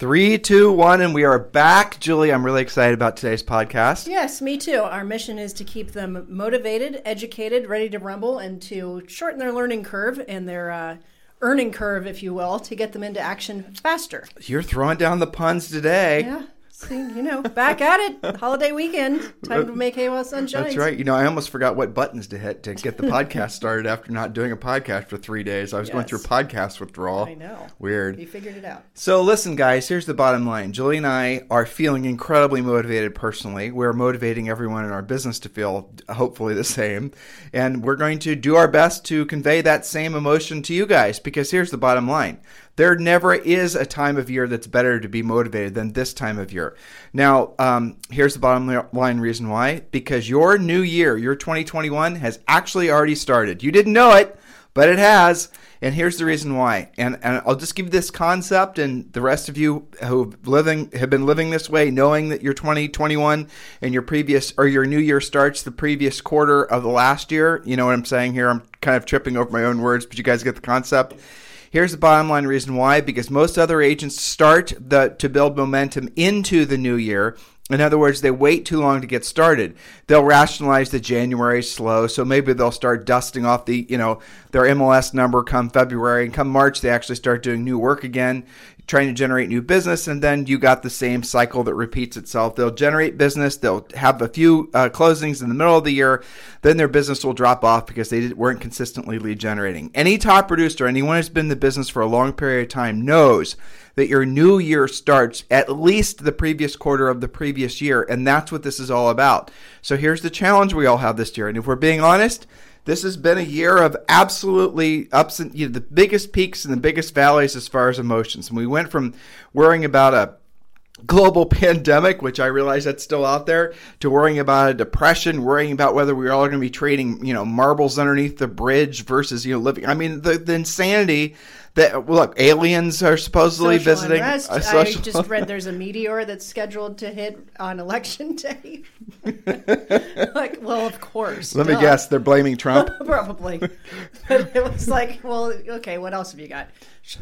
Three, two, one, and we are back. Julie, I'm really excited about today's podcast. Yes, me too. Our mission is to keep them motivated, educated, ready to rumble, and to shorten their learning curve and their uh, earning curve, if you will, to get them into action faster. You're throwing down the puns today. Yeah. See, you know, back at it. Holiday weekend. Time to make hay while sun shines. That's right. You know, I almost forgot what buttons to hit to get the podcast started after not doing a podcast for three days. I was yes. going through podcast withdrawal. I know. Weird. You figured it out. So, listen, guys, here's the bottom line. Julie and I are feeling incredibly motivated personally. We're motivating everyone in our business to feel hopefully the same. And we're going to do our best to convey that same emotion to you guys because here's the bottom line there never is a time of year that's better to be motivated than this time of year. Now, um, here's the bottom line reason why because your new year, your 2021, has actually already started. You didn't know it, but it has. And here's the reason why. And, and I'll just give you this concept, and the rest of you who living have been living this way, knowing that your 2021 and your previous or your new year starts the previous quarter of the last year. You know what I'm saying here? I'm kind of tripping over my own words, but you guys get the concept. Here's the bottom line reason why because most other agents start the, to build momentum into the new year. In other words, they wait too long to get started. They'll rationalize that January slow, so maybe they'll start dusting off the, you know, their MLS number come February, and come March they actually start doing new work again trying to generate new business, and then you got the same cycle that repeats itself. They'll generate business, they'll have a few uh, closings in the middle of the year, then their business will drop off because they weren't consistently lead generating. Any top producer, anyone who's been in the business for a long period of time, knows that your new year starts at least the previous quarter of the previous year, and that's what this is all about. So here's the challenge we all have this year, and if we're being honest, this has been a year of absolutely ups and you know, the biggest peaks and the biggest valleys as far as emotions. And we went from worrying about a global pandemic, which I realize that's still out there, to worrying about a depression, worrying about whether we're all going to be trading, you know, marbles underneath the bridge versus, you know, living. I mean, the, the insanity that look, aliens are supposedly social visiting. Unrest. I just read there's a meteor that's scheduled to hit on election day. like, well, of course. Let duh. me guess, they're blaming Trump. Probably. But it was like, well, okay, what else have you got?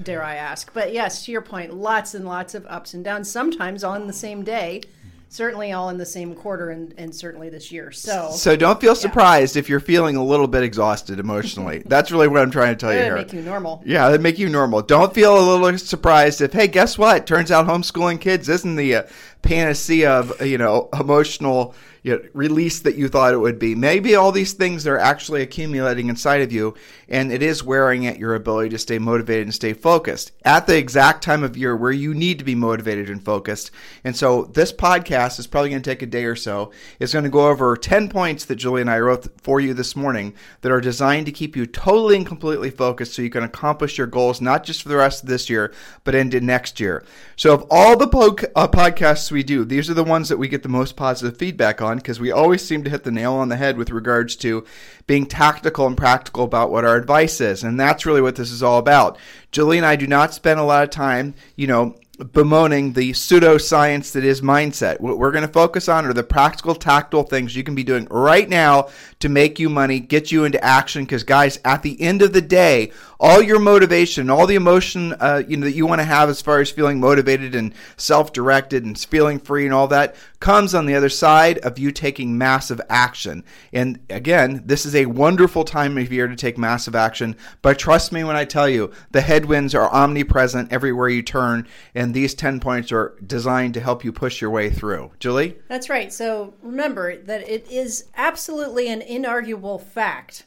Dare I ask? But yes, to your point, lots and lots of ups and downs. Sometimes on the same day certainly all in the same quarter and, and certainly this year. So So don't feel surprised yeah. if you're feeling a little bit exhausted emotionally. That's really what I'm trying to tell you here. make you normal. Yeah, that make you normal. Don't feel a little surprised if hey, guess what? Turns out homeschooling kids isn't the uh, panacea of you know emotional you know, release that you thought it would be. Maybe all these things are actually accumulating inside of you, and it is wearing at your ability to stay motivated and stay focused at the exact time of year where you need to be motivated and focused. And so, this podcast is probably going to take a day or so. It's going to go over 10 points that Julie and I wrote for you this morning that are designed to keep you totally and completely focused so you can accomplish your goals, not just for the rest of this year, but into next year. So, of all the po- uh, podcasts we do, these are the ones that we get the most positive feedback on because we always seem to hit the nail on the head with regards to being tactical and practical about what our advice is. And that's really what this is all about. Julie and I do not spend a lot of time, you know, bemoaning the pseudoscience that is mindset. What we're going to focus on are the practical, tactile things you can be doing right now to make you money, get you into action. Because, guys, at the end of the day, all your motivation, all the emotion uh, you know that you want to have as far as feeling motivated and self-directed and feeling free and all that comes on the other side of you taking massive action. And again, this is a wonderful time of year to take massive action. But trust me when I tell you, the headwinds are omnipresent everywhere you turn, and these ten points are designed to help you push your way through. Julie, that's right. So remember that it is absolutely an inarguable fact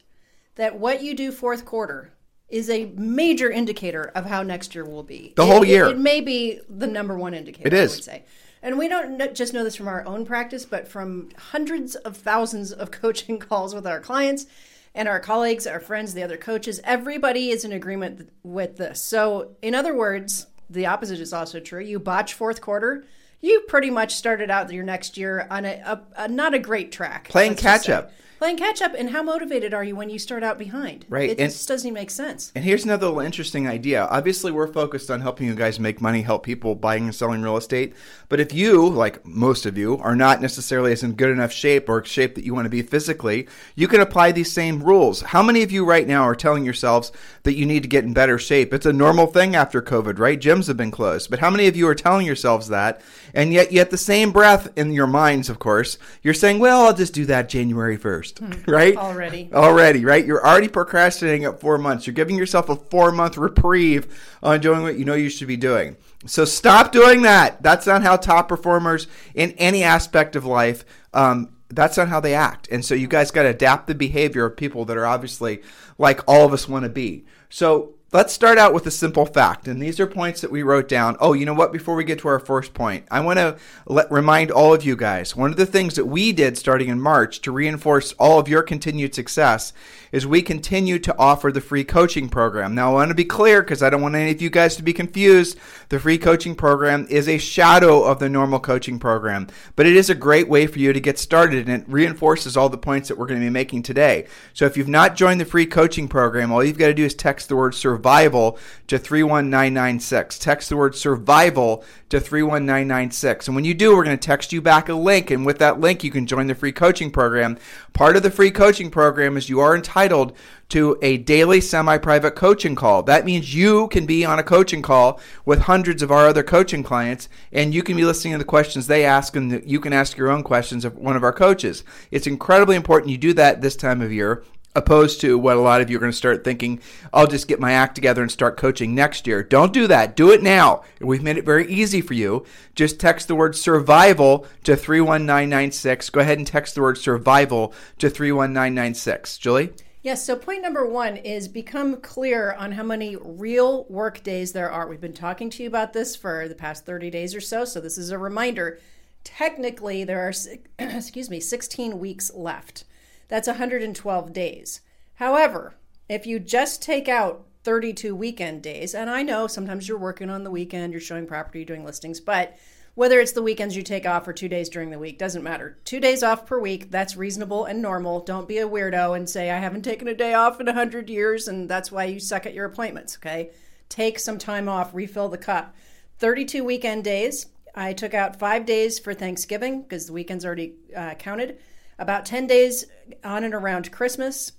that what you do fourth quarter is a major indicator of how next year will be. The whole year. It, it, may be the number one indicator. It is. I would say. And we don't just know this from our own practice, but from hundreds of thousands of coaching calls with our clients and our colleagues, our friends, the other coaches, everybody is in agreement with this. So, in other words, the opposite is also true. You botch fourth quarter, you pretty much started out your next year on a, a, a not a great track. Playing catch up playing catch up and how motivated are you when you start out behind? Right it and, just doesn't even make sense. And here's another little interesting idea. Obviously we're focused on helping you guys make money help people buying and selling real estate. But if you like most of you are not necessarily as in good enough shape or shape that you want to be physically you can apply these same rules. How many of you right now are telling yourselves that you need to get in better shape? It's a normal thing after covid right? Gyms have been closed. But how many of you are telling yourselves that? And yet yet the same breath in your minds of course. You're saying well i'll just do that january 1st Hmm. right? Already. Already, right? You're already procrastinating at four months. You're giving yourself a four month reprieve on doing what you know you should be doing. So stop doing that. That's not how top performers in any aspect of life. Um, that's not how they act. And so you guys got to adapt the behavior of people that are obviously like all of us want to be. So Let's start out with a simple fact, and these are points that we wrote down. Oh, you know what? Before we get to our first point, I want to let, remind all of you guys one of the things that we did starting in March to reinforce all of your continued success is we continue to offer the free coaching program. Now, I want to be clear because I don't want any of you guys to be confused. The free coaching program is a shadow of the normal coaching program, but it is a great way for you to get started and it reinforces all the points that we're going to be making today. So if you've not joined the free coaching program, all you've got to do is text the word survival to 31996. Text the word survival to 31996. And when you do, we're going to text you back a link. And with that link, you can join the free coaching program. Part of the free coaching program is you are entitled to a daily semi private coaching call. That means you can be on a coaching call with hundreds of our other coaching clients and you can be listening to the questions they ask and you can ask your own questions of one of our coaches. It's incredibly important you do that this time of year opposed to what a lot of you are going to start thinking, I'll just get my act together and start coaching next year. Don't do that. Do it now. We've made it very easy for you. Just text the word survival to 31996. Go ahead and text the word survival to 31996. Julie? Yes, so point number one is become clear on how many real work days there are. We've been talking to you about this for the past 30 days or so, so this is a reminder. Technically, there are, excuse me, 16 weeks left. That's 112 days. However, if you just take out 32 weekend days, and I know sometimes you're working on the weekend, you're showing property, you're doing listings, but whether it's the weekends you take off or two days during the week, doesn't matter. Two days off per week, that's reasonable and normal. Don't be a weirdo and say, I haven't taken a day off in 100 years, and that's why you suck at your appointments, okay? Take some time off, refill the cup. 32 weekend days. I took out five days for Thanksgiving because the weekend's already uh, counted about 10 days on and around Christmas.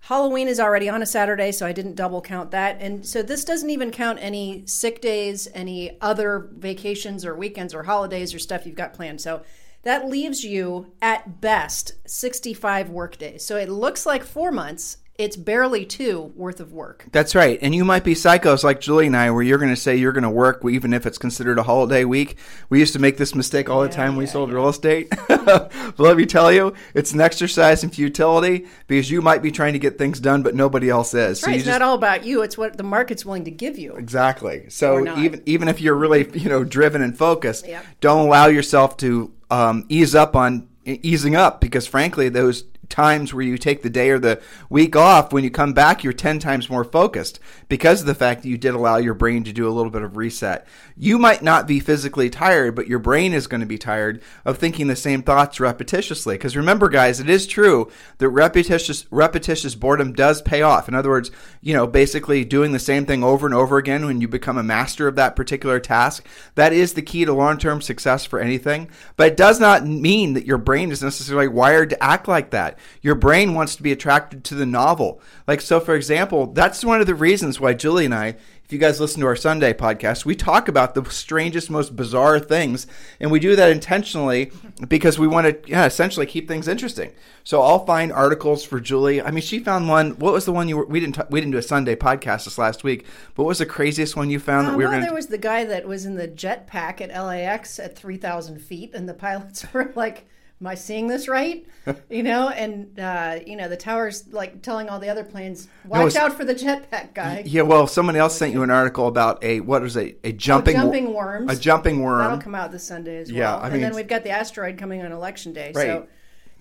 Halloween is already on a Saturday, so I didn't double count that. And so this doesn't even count any sick days, any other vacations or weekends or holidays or stuff you've got planned. So that leaves you at best 65 work days. So it looks like four months it's barely two worth of work. That's right. And you might be psychos like Julie and I, where you're going to say you're going to work even if it's considered a holiday week. We used to make this mistake all the time yeah, we sold yeah. real estate. but let me tell you, it's an exercise in futility because you might be trying to get things done, but nobody else is. So right. It's just, not all about you. It's what the market's willing to give you. Exactly. So even even if you're really you know driven and focused, don't allow yourself to um, ease up on easing up because frankly those times where you take the day or the week off, when you come back, you're 10 times more focused because of the fact that you did allow your brain to do a little bit of reset. You might not be physically tired, but your brain is going to be tired of thinking the same thoughts repetitiously. Because remember, guys, it is true that repetitious, repetitious boredom does pay off. In other words, you know, basically doing the same thing over and over again when you become a master of that particular task, that is the key to long term success for anything. But it does not mean that your brain is necessarily wired to act like that. Your brain wants to be attracted to the novel. Like, so for example, that's one of the reasons why Julie and I, if you guys listen to our Sunday podcast, we talk about the strangest, most bizarre things. And we do that intentionally because we want to, yeah, essentially keep things interesting. So I'll find articles for Julie. I mean, she found one. What was the one you were, we didn't, t- we didn't do a Sunday podcast this last week, but what was the craziest one you found uh, that we well, were going to? There was the guy that was in the jetpack at LAX at 3,000 feet, and the pilots were like, am I seeing this right? you know, and uh, you know the towers like telling all the other planes, watch no, out for the jetpack guy. Yeah, well, someone else sent you an article about a what was it? A jumping oh, jumping worms. A jumping worm. That'll come out this Sunday as well. Yeah, I mean, and then we've got the asteroid coming on election day. Right. So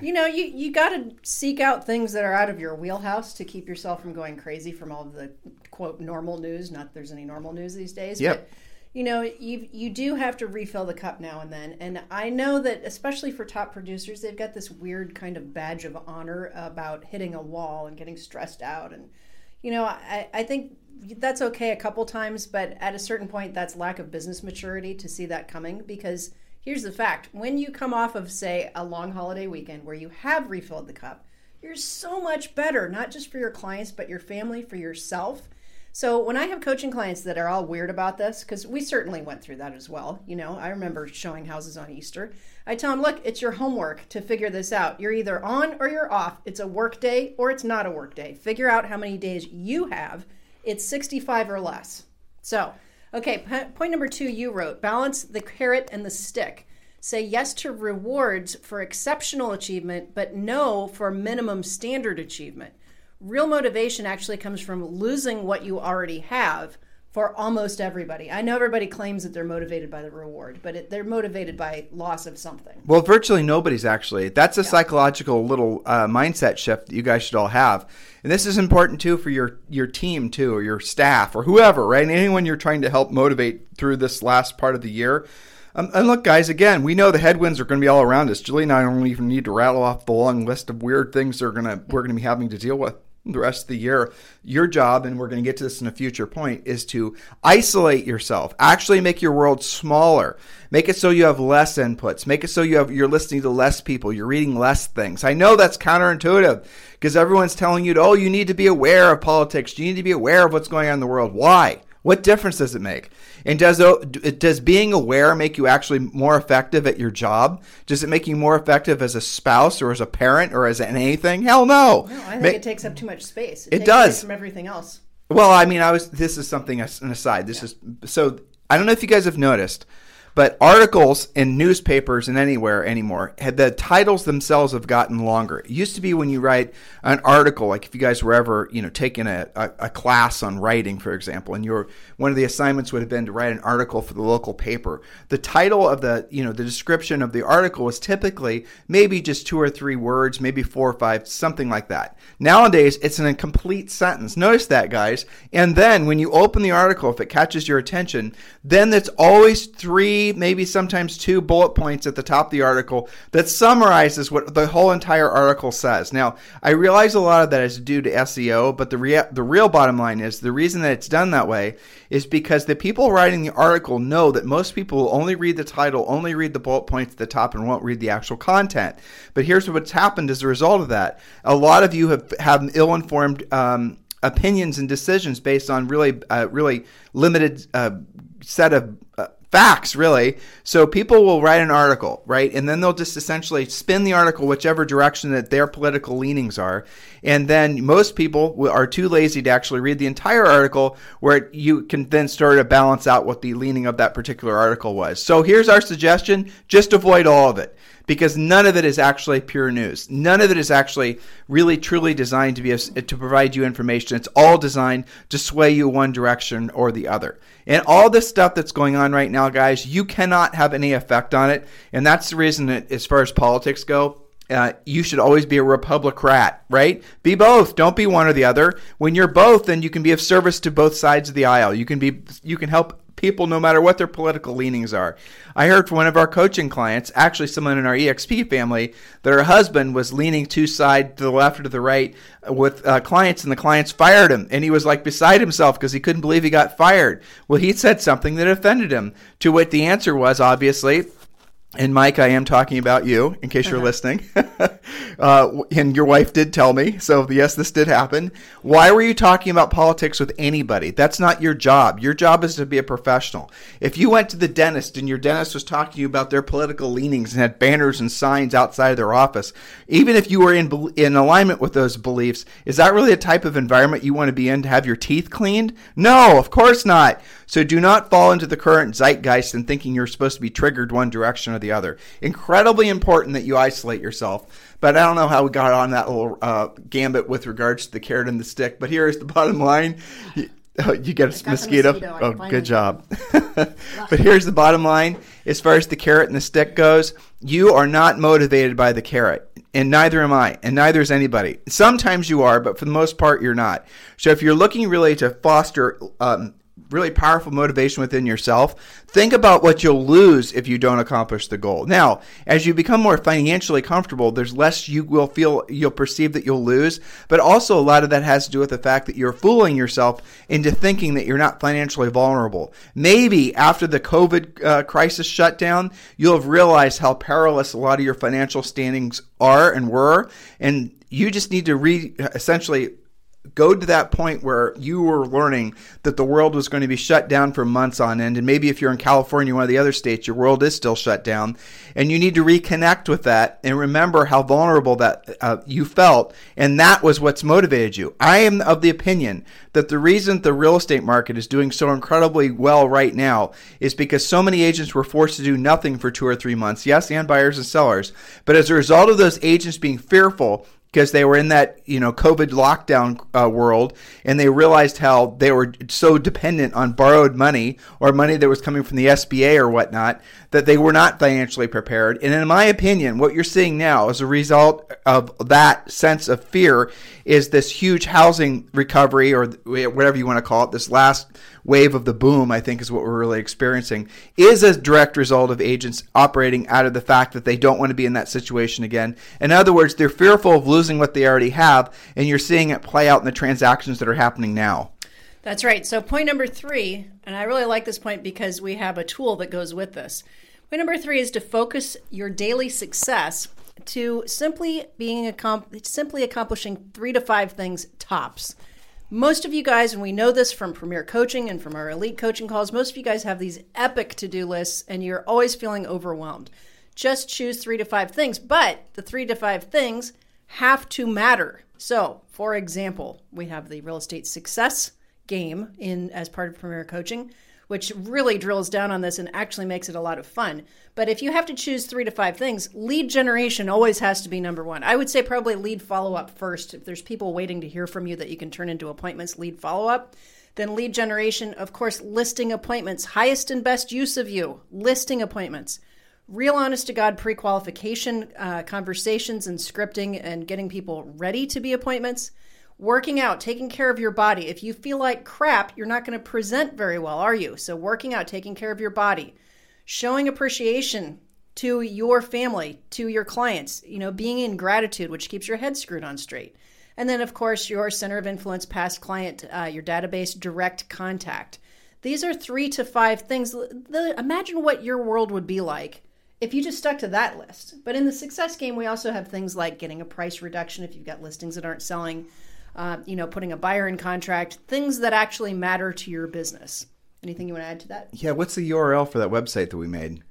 you know, you, you got to seek out things that are out of your wheelhouse to keep yourself from going crazy from all of the quote normal news. Not that there's any normal news these days. Yep. But, you know, you you do have to refill the cup now and then. And I know that especially for top producers, they've got this weird kind of badge of honor about hitting a wall and getting stressed out. And you know, I, I think that's okay a couple times, but at a certain point, that's lack of business maturity to see that coming because here's the fact when you come off of say a long holiday weekend where you have refilled the cup you're so much better not just for your clients but your family for yourself so when i have coaching clients that are all weird about this because we certainly went through that as well you know i remember showing houses on easter. I tell them look it's your homework to figure this out. You're either on or you're off. It's a work day or it's not a work day. Figure out how many days you have. It's 65 or less. So Okay, point number two you wrote balance the carrot and the stick. Say yes to rewards for exceptional achievement, but no for minimum standard achievement. Real motivation actually comes from losing what you already have for almost everybody. I know everybody claims that they're motivated by the reward, but it, they're motivated by loss of something. Well, virtually nobody's actually. That's a yeah. psychological little uh, mindset shift that you guys should all have. And this is important too for your your team too, or your staff, or whoever, right? Anyone you're trying to help motivate through this last part of the year. Um, and look, guys, again, we know the headwinds are going to be all around us. Julie and I don't even need to rattle off the long list of weird things that are gonna we're going to be having to deal with the rest of the year. Your job, and we're going to get to this in a future point, is to isolate yourself. Actually, make your world smaller. Make it so you have less inputs. Make it so you have you're listening to less people. You're reading less things. I know that's counterintuitive because everyone's telling you, oh, you need to be aware of politics. You need to be aware of what's going on in the world. Why? What difference does it make? And does does being aware make you actually more effective at your job? Does it make you more effective as a spouse or as a parent or as anything? Hell no. No, I think Ma- it takes up too much space. It, it does from everything else. Well, I mean, I was. This is something an aside. This yeah. is so. I don't know if you guys have noticed, but articles in newspapers and anywhere anymore, the titles themselves have gotten longer. It used to be when you write an article, like if you guys were ever, you know, taking a, a, a class on writing, for example, and your one of the assignments would have been to write an article for the local paper. The title of the, you know, the description of the article was typically maybe just two or three words, maybe four or five, something like that. Nowadays, it's in a complete sentence. Notice that, guys. And then when you open the article, if it catches your attention, then it's always three maybe sometimes two bullet points at the top of the article that summarizes what the whole entire article says. Now, I realize a lot of that is due to SEO, but the rea- the real bottom line is the reason that it's done that way is because the people writing the article know that most people will only read the title, only read the bullet points at the top, and won't read the actual content. But here's what's happened as a result of that: a lot of you have have ill-informed. Um, opinions and decisions based on really, uh, really limited uh, set of uh, facts, really. So people will write an article, right? And then they'll just essentially spin the article whichever direction that their political leanings are. And then most people are too lazy to actually read the entire article where you can then start to balance out what the leaning of that particular article was. So here's our suggestion just avoid all of it because none of it is actually pure news. None of it is actually really truly designed to be a, to provide you information. It's all designed to sway you one direction or the other. And all this stuff that's going on right now, guys, you cannot have any effect on it. And that's the reason that as far as politics go, uh, you should always be a Republicrat, right? Be both. Don't be one or the other. When you're both, then you can be of service to both sides of the aisle. You can be, you can help people no matter what their political leanings are. I heard from one of our coaching clients, actually someone in our EXP family, that her husband was leaning two side to the left or to the right with uh, clients, and the clients fired him, and he was like beside himself because he couldn't believe he got fired. Well, he said something that offended him. To what the answer was, obviously, and Mike, I am talking about you, in case you're uh-huh. listening. uh, and your wife did tell me, so yes, this did happen. Why were you talking about politics with anybody? That's not your job. Your job is to be a professional. If you went to the dentist and your dentist was talking to you about their political leanings and had banners and signs outside of their office, even if you were in in alignment with those beliefs, is that really a type of environment you want to be in to have your teeth cleaned? No, of course not. So do not fall into the current zeitgeist and thinking you're supposed to be triggered one direction or the other. Incredibly important that you isolate yourself. But I don't know how we got on that little uh, gambit with regards to the carrot and the stick. But here is the bottom line. You, oh, you get a mosquito. mosquito. Oh, good job. but here's the bottom line as far as the carrot and the stick goes you are not motivated by the carrot And neither am I, and neither is anybody. Sometimes you are, but for the most part, you're not. So if you're looking really to foster um, really powerful motivation within yourself, think about what you'll lose if you don't accomplish the goal. Now, as you become more financially comfortable, there's less you will feel, you'll perceive that you'll lose, but also a lot of that has to do with the fact that you're fooling yourself into thinking that you're not financially vulnerable. Maybe after the COVID uh, crisis shutdown, you'll have realized how perilous a lot of your financial standings are and were, and you just need to re essentially go to that point where you were learning that the world was going to be shut down for months on end. And maybe if you're in California, or one of the other states, your world is still shut down. And you need to reconnect with that and remember how vulnerable that uh, you felt. And that was what's motivated you. I am of the opinion that the reason the real estate market is doing so incredibly well right now is because so many agents were forced to do nothing for two or three months. Yes, and buyers and sellers. But as a result of those agents being fearful, because they were in that you know COVID lockdown uh, world, and they realized how they were so dependent on borrowed money or money that was coming from the SBA or whatnot that they were not financially prepared. And in my opinion, what you're seeing now as a result of that sense of fear is this huge housing recovery or whatever you want to call it, this last wave of the boom, I think is what we're really experiencing, is a direct result of agents operating out of the fact that they don't want to be in that situation again. In other words, they're fearful of losing what they already have, and you're seeing it play out in the transactions that are happening now. That's right. So, point number three, and I really like this point because we have a tool that goes with this. Point number three is to focus your daily success to simply being simply accomplishing three to five things tops. Most of you guys, and we know this from Premier Coaching and from our elite coaching calls, most of you guys have these epic to do lists and you're always feeling overwhelmed. Just choose three to five things, but the three to five things have to matter. So, for example, we have the real estate success game in as part of Premier Coaching which really drills down on this and actually makes it a lot of fun. But if you have to choose three to five things, lead generation always has to be number one. I would say probably lead follow up first. If there's people waiting to hear from you that you can turn into appointments, lead follow up. Then lead generation, of course, listing appointments, highest and best use of you, listing appointments. Real honest to God pre qualification uh, conversations and scripting and getting people ready to be appointments Working out, taking care of your body. If you feel like crap, you're not going to present very well, are you? So, working out, taking care of your body, showing appreciation to your family, to your clients, you know, being in gratitude, which keeps your head screwed on straight. And then, of course, your center of influence, past client, uh, your database, direct contact. These are three to five things. The, imagine what your world would be like if you just stuck to that list. But in the success game, we also have things like getting a price reduction if you've got listings that aren't selling, uh, you know, putting a buyer in contract, things that actually matter to your business. Anything you want to add to that? Yeah, what's the URL for that website that we made?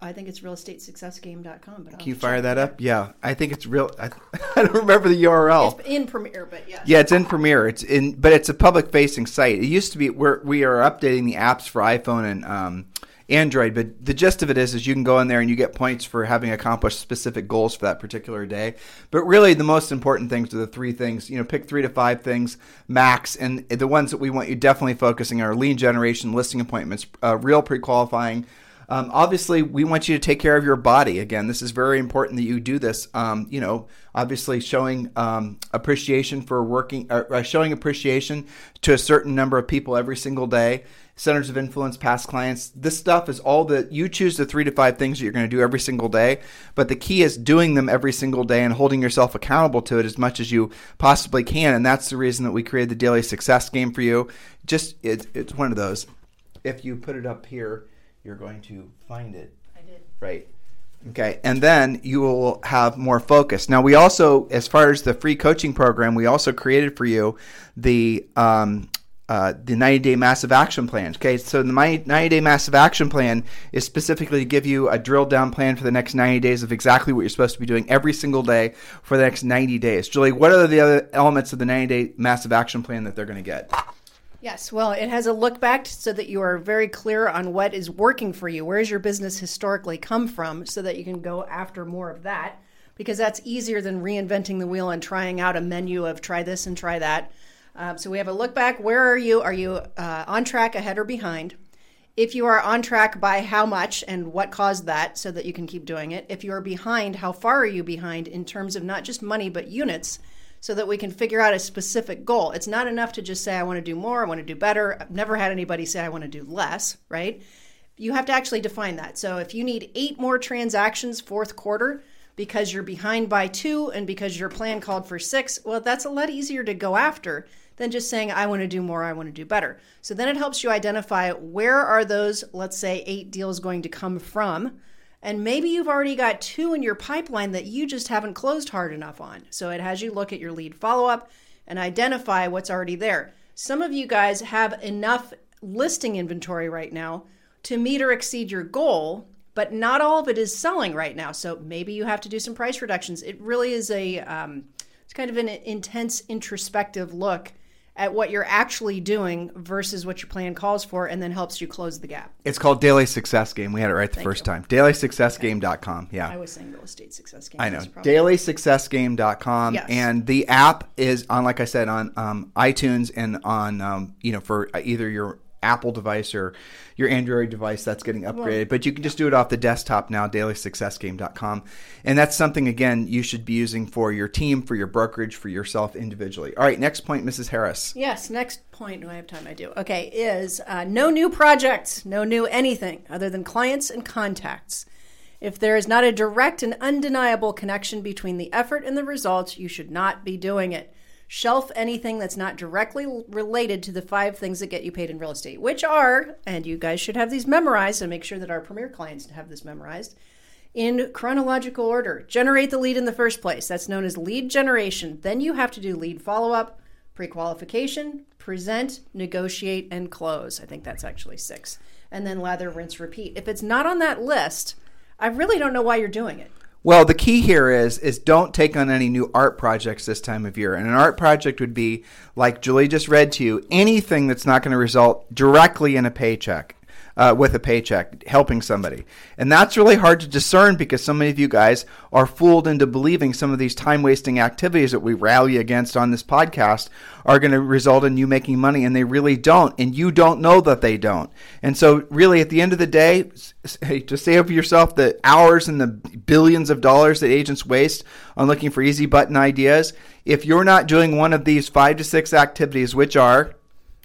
I think it's realestatesuccessgame.com. But I'll Can you fire that up? Yeah, I think it's real. I, I, don't remember the URL. It's in Premier, but yeah. Yeah, it's in Premier. It's in, but it's a public-facing site. It used to be where we are updating the apps for iPhone and um, Android. But the gist of it is, is you can go in there and you get points for having accomplished specific goals for that particular day. But really, the most important things are the three things. You know, pick three to five things max, and the ones that we want you definitely focusing on are lead generation, listing appointments, uh, real pre-qualifying. Um, obviously, we want you to take care of your body. Again, this is very important that you do this. Um, you know, obviously showing um, appreciation for working, uh, uh showing appreciation to a certain number of people every single day centers of influence, past clients. This stuff is all that you choose the three to five things that you're going to do every single day. But the key is doing them every single day and holding yourself accountable to it as much as you possibly can. And that's the reason that we created the daily success game for you. Just it, it's one of those. If you put it up here, you're going to find it. I did. Right. Okay, and then you will have more focus. Now, we also, as far as the free coaching program, we also created for you the um, uh, the 90 day massive action plan. Okay, so the 90 day massive action plan is specifically to give you a drill down plan for the next 90 days of exactly what you're supposed to be doing every single day for the next 90 days. Julie, what are the other elements of the 90 day massive action plan that they're going to get? Yes, well, it has a look back so that you are very clear on what is working for you. Where has your business historically come from so that you can go after more of that? Because that's easier than reinventing the wheel and trying out a menu of try this and try that. Um, so we have a look back. Where are you? Are you uh, on track, ahead, or behind? if you are on track by how much and what caused that so that you can keep doing it. If you are behind, how far are you behind in terms of not just money but units so that we can figure out a specific goal. It's not enough to just say I want to do more, I want to do better. I've never had anybody say I want to do less, right? You have to actually define that. So if you need 8 more transactions fourth quarter, because you're behind by two and because your plan called for six, well, that's a lot easier to go after than just saying, I want to do more, I want to do better. So then it helps you identify where are those, let's say, eight deals going to come from. And maybe you've already got two in your pipeline that you just haven't closed hard enough on. So it has you look at your lead follow up and identify what's already there. Some of you guys have enough listing inventory right now to meet or exceed your goal, but not all of it is selling right now. So maybe you have to do some price reductions. It really is a, um, it's kind of an intense introspective look at what you're actually doing versus what your plan calls for and then helps you close the gap. It's called Daily Success Game. We had it right the Thank first you. time. DailySuccessGame.com. Okay. Yeah. I was saying real estate success game. I know. DailySuccessGame.com. Yes. And the app is on, like I said, on um, iTunes and on, um, you know, for either your Apple device or your Android device that's getting upgraded. But you can just do it off the desktop now, dailysuccessgame.com. And that's something, again, you should be using for your team, for your brokerage, for yourself individually. All right, next point, Mrs. Harris. Yes, next point. Do I have time? I do. Okay, is uh, no new projects, no new anything other than clients and contacts. If there is not a direct and undeniable connection between the effort and the results, you should not be doing it shelf anything that's not directly related to the five things that get you paid in real estate, which are, and you guys should have these memorized and make sure that our premier clients have this memorized in chronological order. Generate the lead in the first place. That's known as lead generation. Then you have to do lead follow up, pre qualification, present, negotiate, and close. I think that's actually six. And then lather, rinse, repeat. If it's not on that list, I really don't know why you're doing it. Well, the key here is is don't take on any new art projects this time of year. And an art project would be like Julie just read to you, anything that's not going to result directly in a paycheck uh, with a paycheck, helping somebody. And that's really hard to discern because so many of you guys are fooled into believing some of these time wasting activities that we rally against on this podcast are going to result in you making money, and they really don't. And you don't know that they don't. And so, really, at the end of the day, to save yourself the hours and the billions of dollars that agents waste on looking for easy button ideas, if you're not doing one of these five to six activities, which are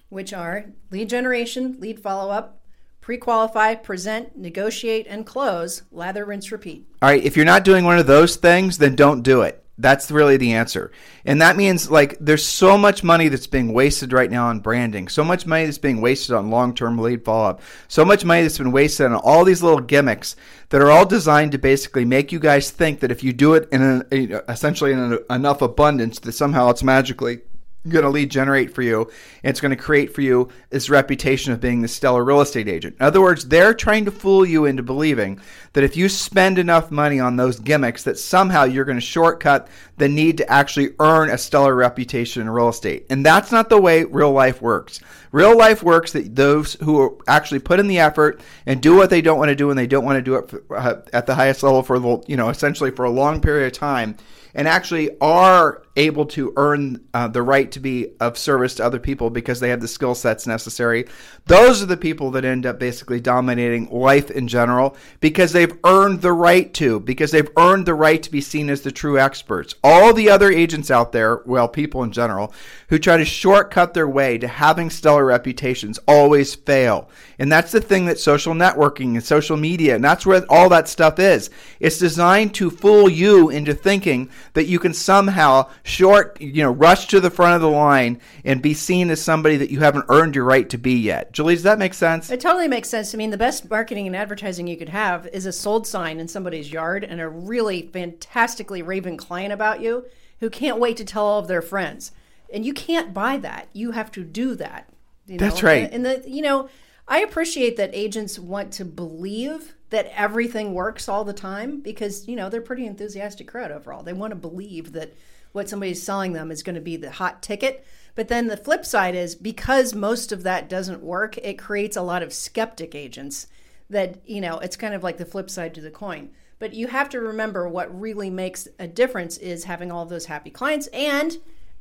which are lead generation, lead follow up, pre qualify, present, negotiate, and close, lather, rinse, repeat. All right, if you're not doing one of those things, then don't do it. That's really the answer. And that means like there's so much money that's being wasted right now on branding, so much money that's being wasted on long term lead follow up, so much money that's been wasted on all these little gimmicks that are all designed to basically make you guys think that if you do it in an, essentially in enough abundance that somehow it's magically going to lead generate for you. And it's going to create for you this reputation of being the stellar real estate agent. In other words, they're trying to fool you into believing that if you spend enough money on those gimmicks, that somehow you're going to shortcut the need to actually earn a stellar reputation in real estate. And that's not the way real life works. Real life works that those who actually put in the effort and do what they don't want to do and they don't want to do it for, uh, at the highest level for, you know, essentially for a long period of time and actually are able to earn uh, the right to be of service to other people because they have the skill sets necessary. Those are the people that end up basically dominating life in general because they've earned the right to, because they've earned the right to be seen as the true experts. All the other agents out there, well, people in general, who try to shortcut their way to having stellar reputations always fail. And that's the thing that social networking and social media, and that's where all that stuff is. It's designed to fool you into thinking that you can somehow short, you know, rush to the front of the line and be seen as somebody that you haven't earned your right to be yet. Julie, does that make sense? It totally makes sense. I mean, the best marketing and advertising you could have is a sold sign in somebody's yard and a really fantastically raving client about you who can't wait to tell all of their friends. And you can't buy that. You have to do that. You know? That's right. And the you know, I appreciate that agents want to believe that everything works all the time because you know they're pretty enthusiastic crowd overall. They want to believe that what somebody's selling them is going to be the hot ticket. But then the flip side is because most of that doesn't work, it creates a lot of skeptic agents that, you know, it's kind of like the flip side to the coin. But you have to remember what really makes a difference is having all those happy clients and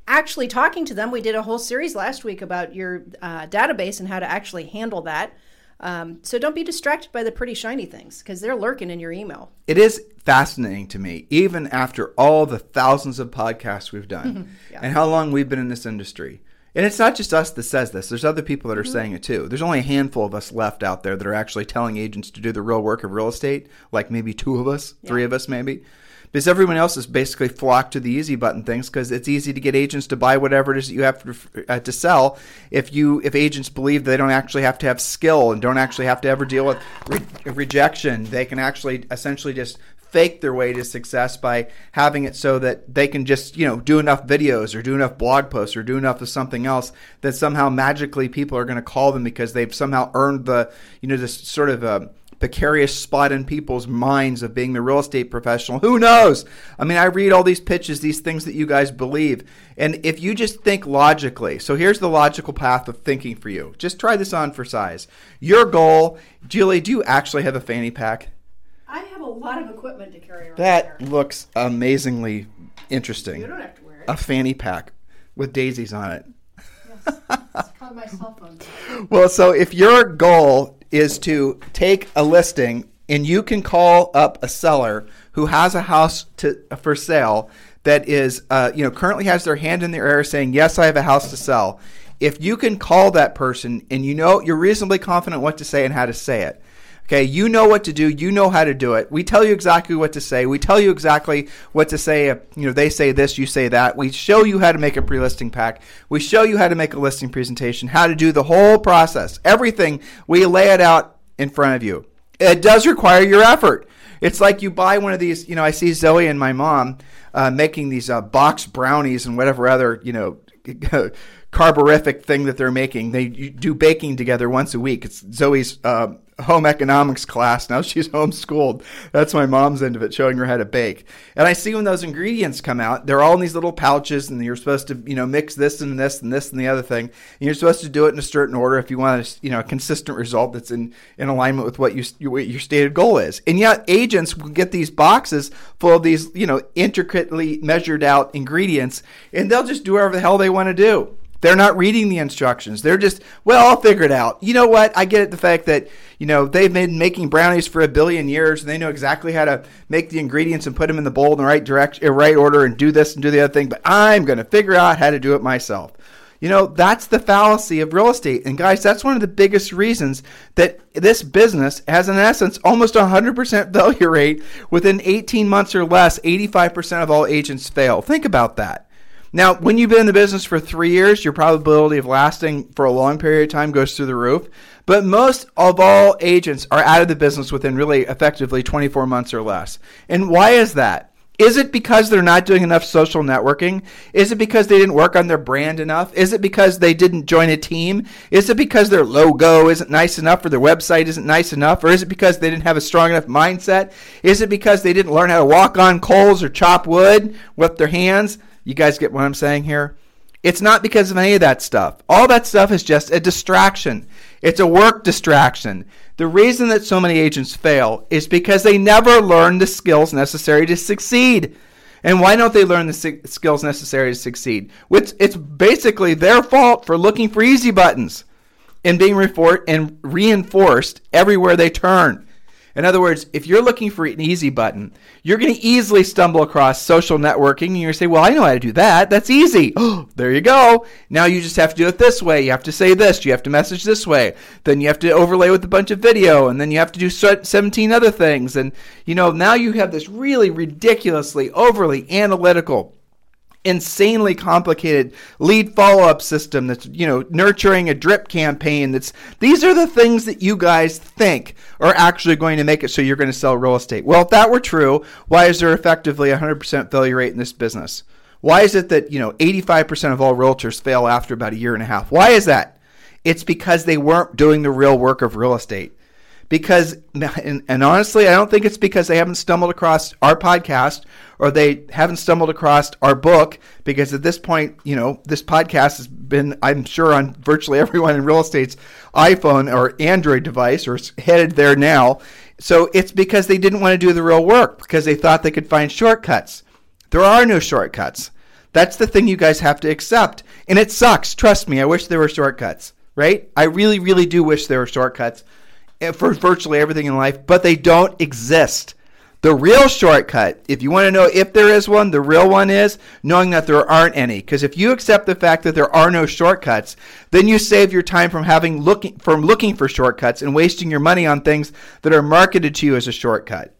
actually talking to them. We did a whole series last week about your uh, database and how to actually handle that. Um, so don't be distracted by the pretty shiny things because they're lurking in your email. It is fascinating to me, even after all the thousands of podcasts we've done Yeah. and how long we've been in this industry. And it's not just us that says this. There's other people that are Mm-hmm. saying it too. There's only a handful of us left out there that are actually telling agents to do the real work of real estate, like maybe two of us, three of us maybe. Because everyone else is basically flocked to the easy button things because it's easy to get agents to buy whatever it is that you have to, uh, to sell. If you if agents believe they don't actually have to have skill and don't actually have to ever deal with re- rejection, they can actually essentially just fake their way to success by having it so that they can just you know do enough videos or do enough blog posts or do enough of something else that somehow magically people are going to call them because they've somehow earned the you know this sort of uh, precarious spot in people's minds of being the real estate professional. Who knows? I mean, I read all these pitches, these things that you guys believe. And if you just think logically, so here's the logical path of thinking for you. Just try this on for size. Your goal, Julie, do you actually have a fanny pack? I have a lot of equipment to carry around. That looks amazingly interesting. You don't have to wear it. A fanny pack with daisies on it. Yes. It's called my cell phone. Well, so if your goal is to take a listing and you can call up a seller who has a house to for sale that is, uh, you know, currently has their hand in the air saying, "Yes, I have a house to sell." If you can call that person and you know you're reasonably confident what to say and how to say it, Okay, you know what to do. You know how to do it. We tell you exactly what to say. We tell you exactly what to say. You know, they say this, you say that. We show you how to make a pre-listing pack. We show you how to make a listing presentation, how to do the whole process. Everything, we lay it out in front of you. It does require your effort. It's like you buy one of these, you know, I see Zoe and my mom uh, making these uh, box brownies and whatever other, you know, carborific thing that they're making. They do baking together once a week. It's Zoe's uh, home economics class. Now she's homeschooled. That's my mom's end of it, showing her how to bake. And I see when those ingredients come out, they're all in these little pouches, and you're supposed to, you know, mix this and this and this and the other thing. And you're supposed to do it in a certain order if you want a, you know, a consistent result that's in, in alignment with what you what your stated goal is. And yet, agents will get these boxes full of these, you know, intricately measured out ingredients, and they'll just do whatever the hell they want to do. They're not reading the instructions. They're just, well, I'll figure it out. You know what? I get it. The fact that you know they've been making brownies for a billion years, and they know exactly how to make the ingredients and put them in the bowl in the right direction, right order, and do this and do the other thing. But I'm going to figure out how to do it myself. You know, that's the fallacy of real estate. And guys, that's one of the biggest reasons that this business has, in essence, almost 100% failure rate. Within 18 months or less, 85% of all agents fail. Think about that. Now, when you've been in the business for three years, your probability of lasting for a long period of time goes through the roof. But most of all agents are out of the business within really effectively 24 months or less. And why is that? Is it because they're not doing enough social networking? Is it because they didn't work on their brand enough? Is it because they didn't join a team? Is it because their logo isn't nice enough or their website isn't nice enough? Or is it because they didn't have a strong enough mindset? Is it because they didn't learn how to walk on coals or chop wood with their hands? You guys get what I'm saying here? It's not because of any of that stuff. All that stuff is just a distraction. It's a work distraction. The reason that so many agents fail is because they never learn the skills necessary to succeed. And why don't they learn the skills necessary to succeed? It's, it's basically their fault for looking for easy buttons and being refor- and reinforced everywhere they turn. In other words, if you're looking for an easy button, you're going to easily stumble across social networking and you're going to say, Well, I know how to do that. That's easy. There you go. Now you just have to do it this way. You have to say this. You have to message this way. Then you have to overlay with a bunch of video. And then you have to do 17 other things. And, you know, now you have this really ridiculously overly analytical insanely complicated lead follow-up system that's you know nurturing a drip campaign that's these are the things that you guys think are actually going to make it so you're going to sell real estate. Well if that were true why is there effectively a 100% failure rate in this business? Why is it that you know 85% of all realtors fail after about a year and a half? Why is that? It's because they weren't doing the real work of real estate because and, and, honestly i don't think it's because they haven't stumbled across our podcast or they haven't stumbled across our book because at this point you know this podcast has been i'm sure on virtually everyone in real estate's iphone or android device or it's headed there now. So it's because they didn't want to do the real work because they thought they could find shortcuts. There are no shortcuts. That's the thing you guys have to accept. And it sucks. Trust me i wish there were shortcuts right? I really really do wish there were shortcuts Eh, for virtually everything in life, but they don't exist. The real shortcut, if you want to know if there is one, the real one is knowing that there aren't any. Because if you accept the fact that there are no shortcuts, then you save your time from having looking from looking for shortcuts and wasting your money on things that are marketed to you as a shortcut.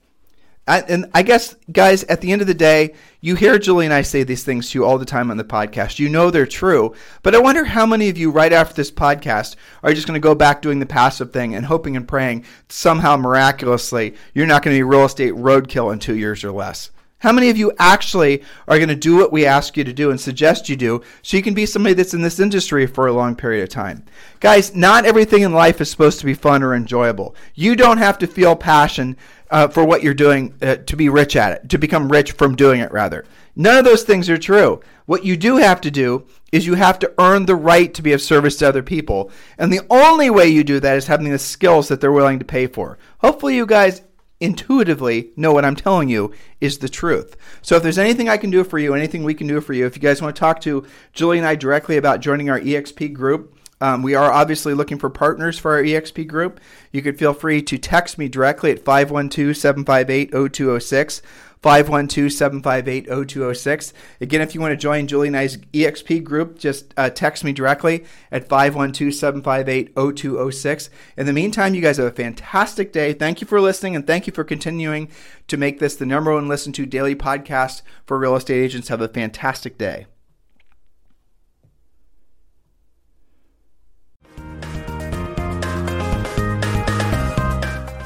I, and I guess, guys, at the end of the day, you hear Julie and I say these things to you all the time on the podcast. You know they're true. But I wonder how many of you, right after this podcast, are just going to go back doing the passive thing and hoping and praying somehow miraculously you're not going to be real estate roadkill in two years or less. How many of you actually are going to do what we ask you to do and suggest you do so you can be somebody that's in this industry for a long period of time? Guys, not everything in life is supposed to be fun or enjoyable. You don't have to feel passion uh, for what you're doing uh, to be rich at it, to become rich from doing it, rather. None of those things are true. What you do have to do is you have to earn the right to be of service to other people. And the only way you do that is having the skills that they're willing to pay for. Hopefully, you guys intuitively know what I'm telling you is the truth. So if there's anything I can do for you, anything we can do for you, if you guys want to talk to Julie and I directly about joining our EXP group, um, we are obviously looking for partners for our EXP group. You could feel free to text me directly at 512 758 0206. 512-758-0206. Again, if you want to join Julie and I's EXP group, just uh, text me directly at 512-758-0206. In the meantime, you guys have a fantastic day. Thank you for listening, and thank you for continuing to make this the number one listen to daily podcast for real estate agents. Have a fantastic day.